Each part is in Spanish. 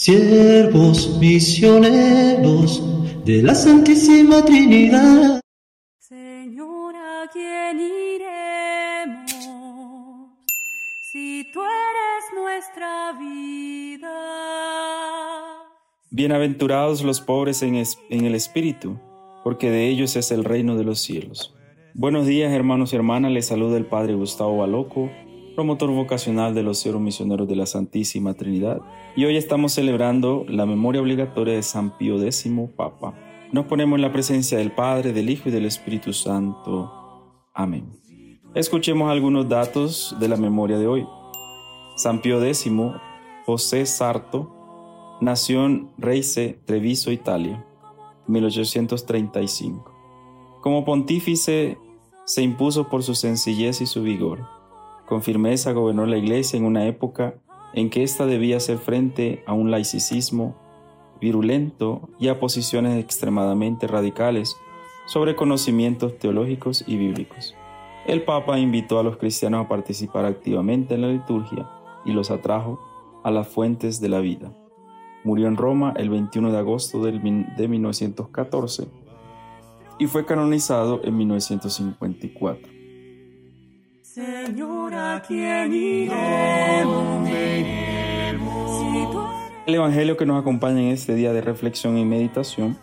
siervos misioneros de la Santísima Trinidad. Señor, ¿a quién iremos si tú eres nuestra vida? Bienaventurados los pobres en, en el espíritu, porque de ellos es el reino de los cielos. Buenos días hermanos y hermanas, les saluda el Padre Gustavo Baloco promotor vocacional de los cero misioneros de la Santísima Trinidad, y hoy estamos celebrando la memoria obligatoria de San Pío X, Papa. Nos ponemos en la presencia del Padre, del Hijo y del Espíritu Santo. Amén. Escuchemos algunos datos de la memoria de hoy. San Pío X, José Sarto, nació en Reise, Treviso, Italia, 1835. Como pontífice se impuso por su sencillez y su vigor con firmeza gobernó la Iglesia en una época en que ésta debía hacer frente a un laicismo virulento y a posiciones extremadamente radicales sobre conocimientos teológicos y bíblicos. El Papa invitó a los cristianos a participar activamente en la liturgia y los atrajo a las fuentes de la vida. Murió en Roma el 21 de agosto de 1914 y fue canonizado en 1954. El Evangelio que nos acompaña en este día de reflexión y meditación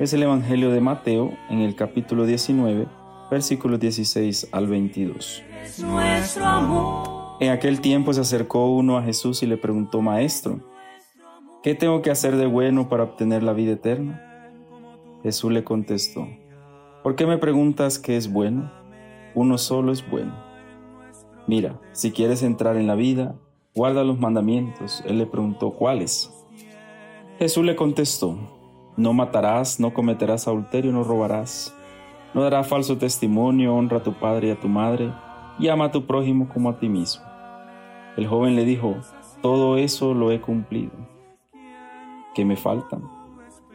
es el Evangelio de Mateo en el capítulo 19, versículos 16 al 22. En aquel tiempo se acercó uno a Jesús y le preguntó, Maestro, ¿qué tengo que hacer de bueno para obtener la vida eterna? Jesús le contestó, ¿por qué me preguntas qué es bueno? Uno solo es bueno Mira, si quieres entrar en la vida, guarda los mandamientos. Él le preguntó, ¿cuáles? Jesús le contestó, no matarás, no cometerás adulterio, no robarás, no darás falso testimonio, honra a tu padre y a tu madre, y ama a tu prójimo como a ti mismo. El joven le dijo, todo eso lo he cumplido. ¿Qué me faltan?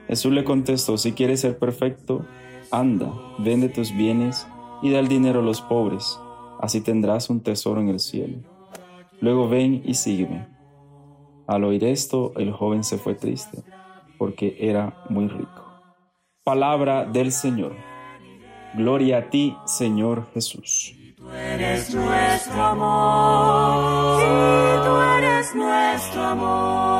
Jesús le contestó, si quieres ser perfecto, anda, vende tus bienes y da el dinero a los pobres así tendrás un tesoro en el cielo. Luego ven y sígueme. Al oír esto, el joven se fue triste, porque era muy rico. Palabra del Señor. Gloria a ti, Señor Jesús. Tú eres nuestro amor. tú eres nuestro amor.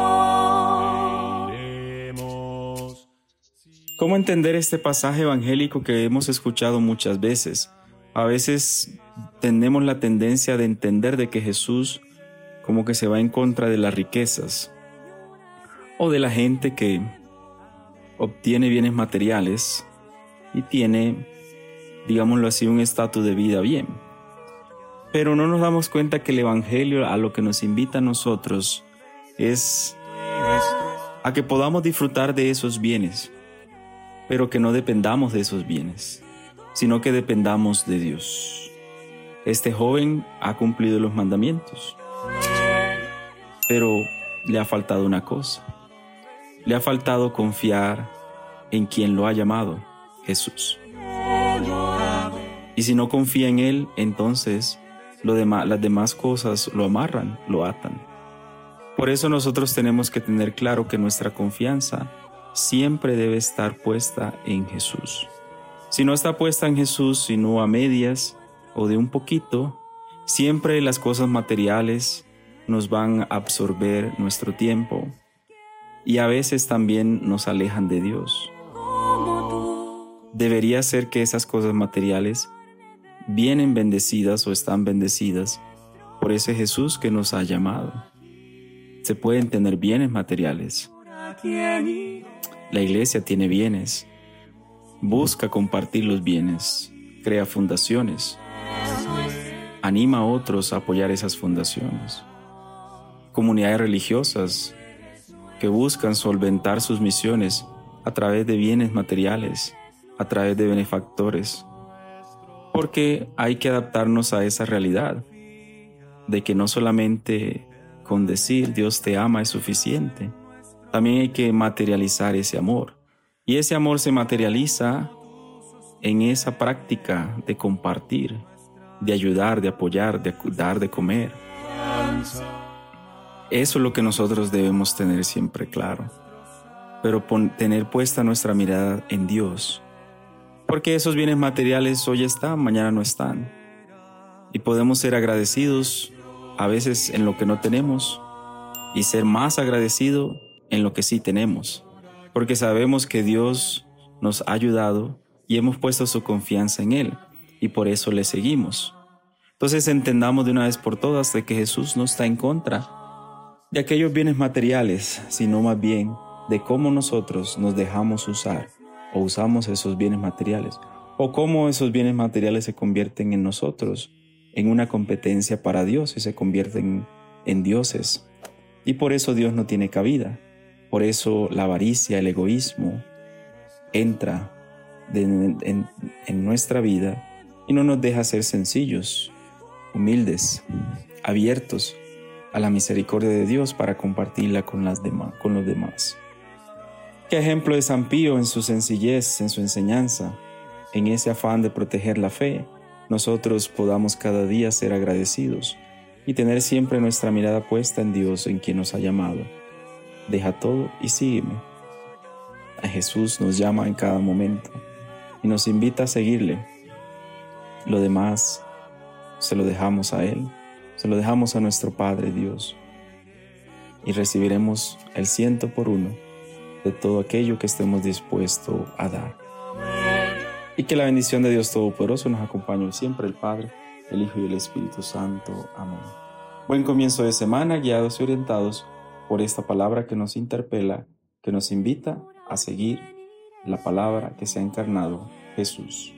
¿Cómo entender este pasaje evangélico que hemos escuchado muchas veces? A veces tenemos la tendencia de entender de que Jesús como que se va en contra de las riquezas o de la gente que obtiene bienes materiales y tiene, digámoslo así, un estatus de vida bien. Pero no nos damos cuenta que el Evangelio a lo que nos invita a nosotros es a que podamos disfrutar de esos bienes, pero que no dependamos de esos bienes, sino que dependamos de Dios. Este joven ha cumplido los mandamientos, pero le ha faltado una cosa. Le ha faltado confiar en quien lo ha llamado, Jesús. Y si no confía en Él, entonces las demás cosas lo amarran, lo atan. Por eso nosotros tenemos que tener claro que nuestra confianza siempre debe estar puesta en Jesús. Si no está puesta en Jesús, sino a medias, o de un poquito, siempre las cosas materiales nos van a absorber nuestro tiempo y a veces también nos alejan de Dios. Debería ser que esas cosas materiales vienen bendecidas o están bendecidas por ese Jesús que nos ha llamado. Se pueden tener bienes materiales. La iglesia tiene bienes. Busca compartir los bienes. Crea fundaciones anima a otros a apoyar esas fundaciones. Comunidades religiosas que buscan solventar sus misiones a través de bienes materiales, a través de benefactores, porque hay que adaptarnos a esa realidad de que no solamente con decir Dios te ama es suficiente, también hay que materializar ese amor. Y ese amor se materializa en esa práctica de compartir, de ayudar, de apoyar, de dar de comer. Eso es lo que nosotros debemos tener siempre claro. Pero tener puesta nuestra mirada en Dios. Porque esos bienes materiales hoy están, mañana no están. Y podemos ser agradecidos a veces en lo que no tenemos y ser más agradecido en lo que sí tenemos. Porque sabemos que Dios nos ha ayudado y hemos puesto su confianza en Él y por eso le seguimos. Entonces entendamos de una vez por todas de que Jesús no está en contra de aquellos bienes materiales, sino más bien de cómo nosotros nos dejamos usar o usamos esos bienes materiales, o cómo esos bienes materiales se convierten en nosotros, en una competencia para Dios y se convierten en dioses. Y por eso Dios no tiene cabida, por eso la avaricia, el egoísmo entra en, en nuestra vida y no nos deja ser sencillos, humildes, abiertos a la misericordia de Dios para compartirla con, los demás. Qué ejemplo de San Pío en su sencillez, en su enseñanza, en ese afán de proteger la fe, nosotros podamos cada día ser agradecidos y tener siempre nuestra mirada puesta en Dios en quien nos ha llamado. Deja todo y sígueme. A Jesús nos llama en cada momento y nos invita a seguirle. Lo demás se lo dejamos a Él se lo dejamos a nuestro Padre Dios y recibiremos el ciento por uno de todo aquello que estemos dispuestos a dar. Y que la bendición de Dios Todopoderoso nos acompañe siempre, el Padre, el Hijo y el Espíritu Santo. Amén. Buen comienzo de semana, guiados y orientados por esta palabra que nos interpela, que nos invita a seguir la palabra que se ha encarnado, Jesús.